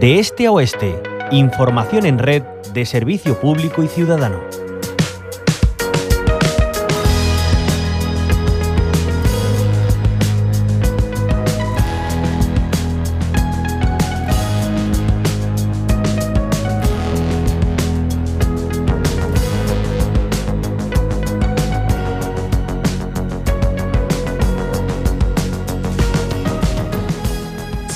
De este a oeste, información en red de servicio público y ciudadano.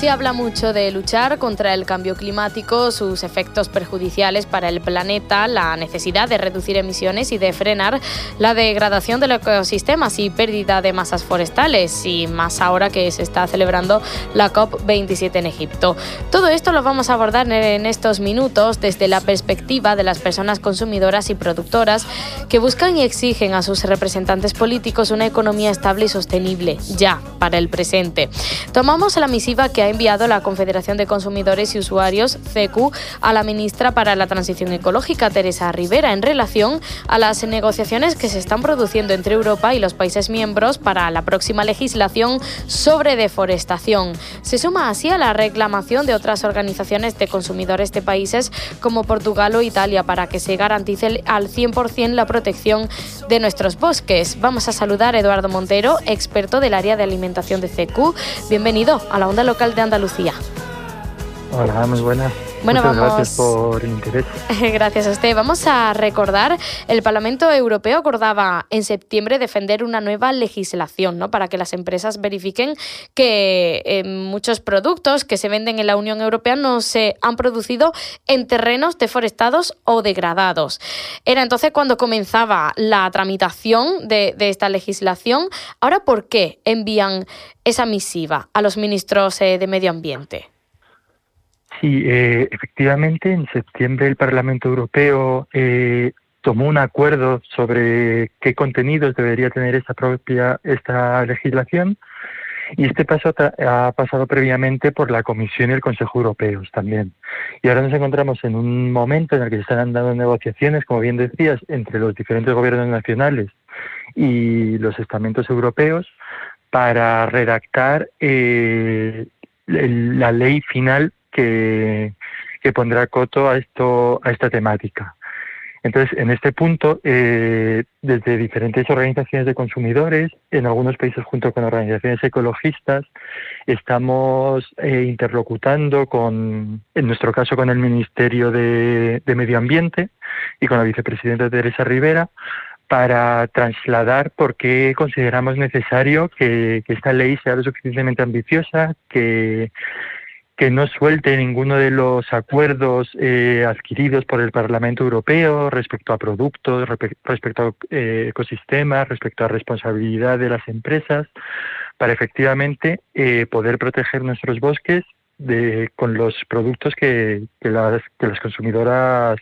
Habla mucho de luchar contra el cambio climático, sus efectos perjudiciales para el planeta, la necesidad de reducir emisiones y de frenar la degradación de los ecosistemas y pérdida de masas forestales, y más ahora que se está celebrando la COP27 en Egipto. Todo esto lo vamos a abordar en estos minutos desde la perspectiva de las personas consumidoras y productoras que buscan y exigen a sus representantes políticos una economía estable y sostenible, ya, para el presente. Tomamos la misiva que ha enviado la Confederación de Consumidores y Usuarios, CECU, a la ministra para la Transición Ecológica, Teresa Rivera, en relación a las negociaciones que se están produciendo entre Europa y los países miembros para la próxima legislación sobre deforestación. Se suma así a la reclamación de otras organizaciones de consumidores de países como Portugal o Italia para que se garantice al 100% la protección de nuestros bosques. Vamos a saludar a Eduardo Montero, experto del área de alimentación de CECU. Bienvenido a la onda local de Andalucía. Hola, muy buenas. Bueno, Muchas vamos. gracias por el interés. Gracias a usted. Vamos a recordar, el Parlamento Europeo acordaba en septiembre defender una nueva legislación ¿no? para que las empresas verifiquen que eh, muchos productos que se venden en la Unión Europea no se han producido en terrenos deforestados o degradados. Era entonces cuando comenzaba la tramitación de, de esta legislación. Ahora, ¿por qué envían esa misiva a los ministros eh, de Medio Ambiente? Sí, eh, efectivamente, en septiembre el Parlamento Europeo eh, tomó un acuerdo sobre qué contenidos debería tener esta propia esta legislación y este paso ha pasado previamente por la Comisión y el Consejo Europeos también. Y ahora nos encontramos en un momento en el que se están dando negociaciones, como bien decías, entre los diferentes gobiernos nacionales y los estamentos europeos para redactar eh, la ley final que, que, pondrá coto a esto a esta temática. Entonces, en este punto, eh, desde diferentes organizaciones de consumidores, en algunos países junto con organizaciones ecologistas, estamos eh, interlocutando con, en nuestro caso, con el Ministerio de, Medio Ambiente y con la vicepresidenta Teresa Rivera, para trasladar por qué consideramos necesario que esta ley sea lo suficientemente ambiciosa, que que no suelte ninguno de los acuerdos eh, adquiridos por el Parlamento Europeo respecto a productos, respecto a eh, ecosistemas, respecto a responsabilidad de las empresas, para efectivamente eh, poder proteger nuestros bosques de, con los productos que, que, las, que las consumidoras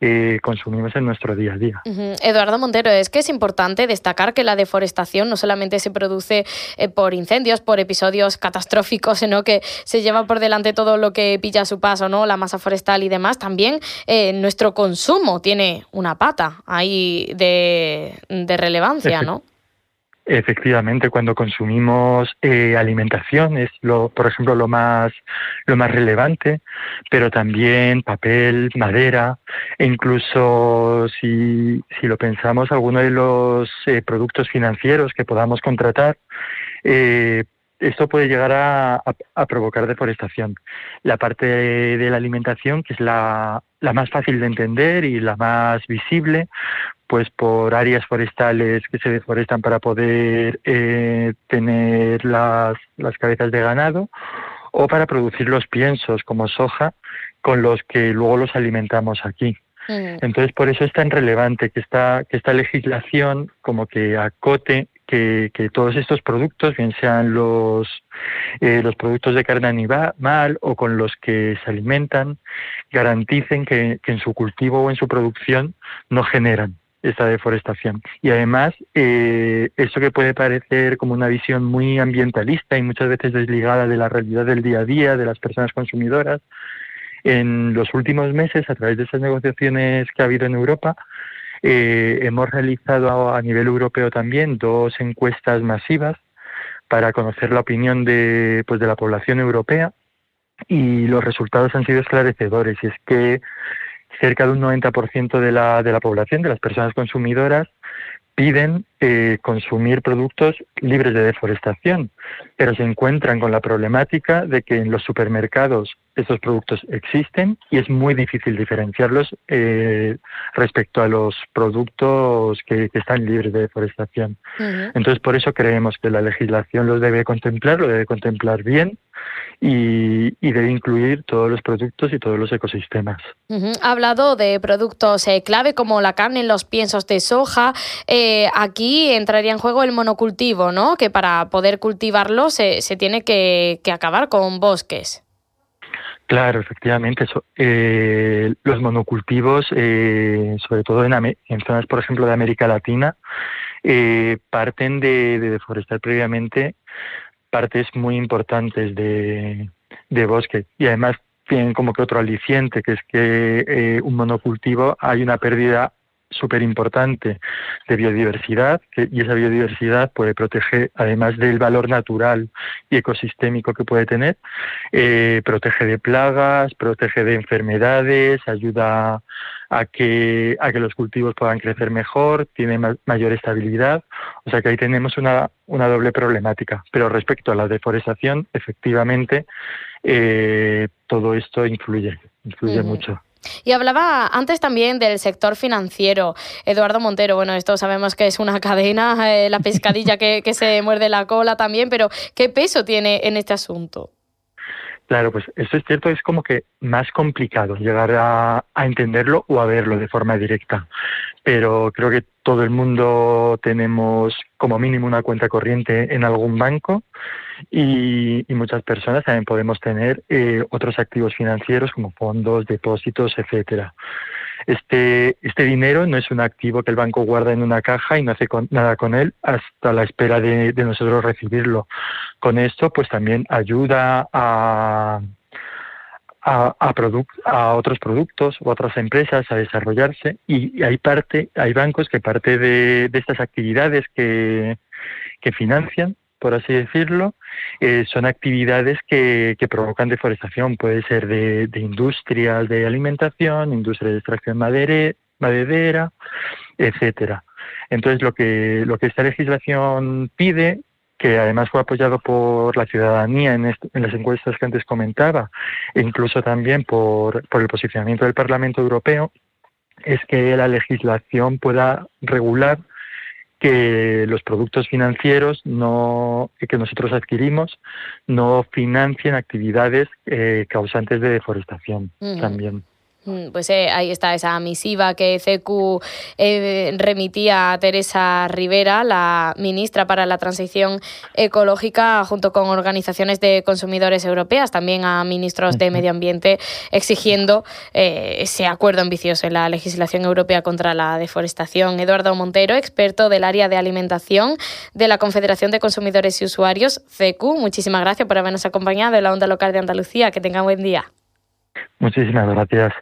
eh, consumimos en nuestro día a día. Uh -huh. Eduardo Montero, es que es importante destacar que la deforestación no solamente se produce eh, por incendios, por episodios catastróficos, sino que se lleva por delante todo lo que pilla a su paso, ¿no? La masa forestal y demás. También eh, nuestro consumo tiene una pata ahí de, de relevancia, ¿no? Efectivamente, cuando consumimos eh, alimentación es lo, por ejemplo, lo más lo más relevante, pero también papel, madera, e incluso si, si lo pensamos, alguno de los eh, productos financieros que podamos contratar, eh, esto puede llegar a, a, a, provocar deforestación. La parte de, de la alimentación, que es la, la más fácil de entender y la más visible, pues por áreas forestales que se deforestan para poder eh, tener las, las cabezas de ganado o para producir los piensos como soja con los que luego los alimentamos aquí. Mm. Entonces, por eso es tan relevante que esta, que esta legislación como que acote que, que, todos estos productos, bien sean los, eh, los productos de carne animal o con los que se alimentan, garanticen que, en su cultivo o en su producción no generan esta deforestación. Y además, eh, eso que puede parecer como una visión muy ambientalista y muchas veces desligada de la realidad del día a día, de las personas consumidoras, en los últimos meses, a través de esas negociaciones que ha habido en Europa, eh, hemos realizado a, nivel europeo también dos encuestas masivas para conocer la opinión de, pues, de la población europea y los resultados han sido esclarecedores. Y es que cerca de un 90% de la, de la población, de las personas consumidoras, piden eh, consumir productos libres de deforestación, pero se encuentran con la problemática de que en los supermercados estos productos existen y es muy difícil diferenciarlos eh, respecto a los productos que, están libres de deforestación. Entonces, por eso creemos que la legislación los debe contemplar, lo debe contemplar bien y, debe incluir todos los productos y todos los ecosistemas. Ha hablado de productos eh, clave como la carne, los piensos de soja. Eh, aquí entraría en juego el monocultivo, ¿no? Que para poder cultivarlo se, se tiene que, acabar con bosques. Claro, efectivamente. Eso. Eh, los monocultivos, sobre todo en, en, zonas, por ejemplo, de América Latina, parten de, de deforestar previamente partes muy importantes de, bosque y además tienen como que otro aliciente, que es que eh, un monocultivo hay una pérdida súper importante de biodiversidad y esa biodiversidad puede proteger, además del valor natural y ecosistémico que puede tener, eh, protege de plagas, protege de enfermedades, ayuda a que, a que los cultivos puedan crecer mejor, tiene mayor estabilidad, o sea que ahí tenemos una, una doble problemática. Pero respecto a la deforestación, efectivamente, eh, todo esto influye, influye mucho. Y hablaba antes también del sector financiero. Eduardo Montero, bueno, esto sabemos que es una cadena, eh, la pescadilla que, que se muerde la cola también, pero ¿qué peso tiene en este asunto? Claro, pues eso es cierto, es como que más complicado llegar a, entenderlo o a verlo de forma directa. Pero creo que todo el mundo tenemos como mínimo una cuenta corriente en algún banco y, muchas personas también podemos tener eh, otros activos financieros como fondos, depósitos, etcétera. Este, este dinero no es un activo que el banco guarda en una caja y no hace nada con él hasta la espera de, nosotros recibirlo. Con esto, pues también ayuda a, a, a, otros productos o otras empresas a desarrollarse y hay parte, hay bancos que parte de, de estas actividades que, que financian por así decirlo, eh, son actividades que, que, provocan deforestación. Puede ser de, de, industrias de alimentación, industria de extracción madere, maderera, etcétera. Entonces, lo que, lo que esta legislación pide, que además fue apoyado por la ciudadanía en, en las encuestas que antes comentaba, e incluso también por, por el posicionamiento del Parlamento Europeo, es que la legislación pueda regular que los productos financieros no, que nosotros adquirimos no financien actividades eh, causantes de deforestación también. Mm, pues eh, ahí está esa misiva que CQ eh, remitía a Teresa Rivera, la ministra para la Transición Ecológica, junto con organizaciones de consumidores europeas, también a ministros de Medio Ambiente, exigiendo eh, ese acuerdo ambicioso en la legislación europea contra la deforestación. Eduardo Montero, experto del área de alimentación de la Confederación de Consumidores y Usuarios, CQ, muchísimas gracias por habernos acompañado en la onda local de Andalucía. Que tenga buen día. Muchísimas gracias.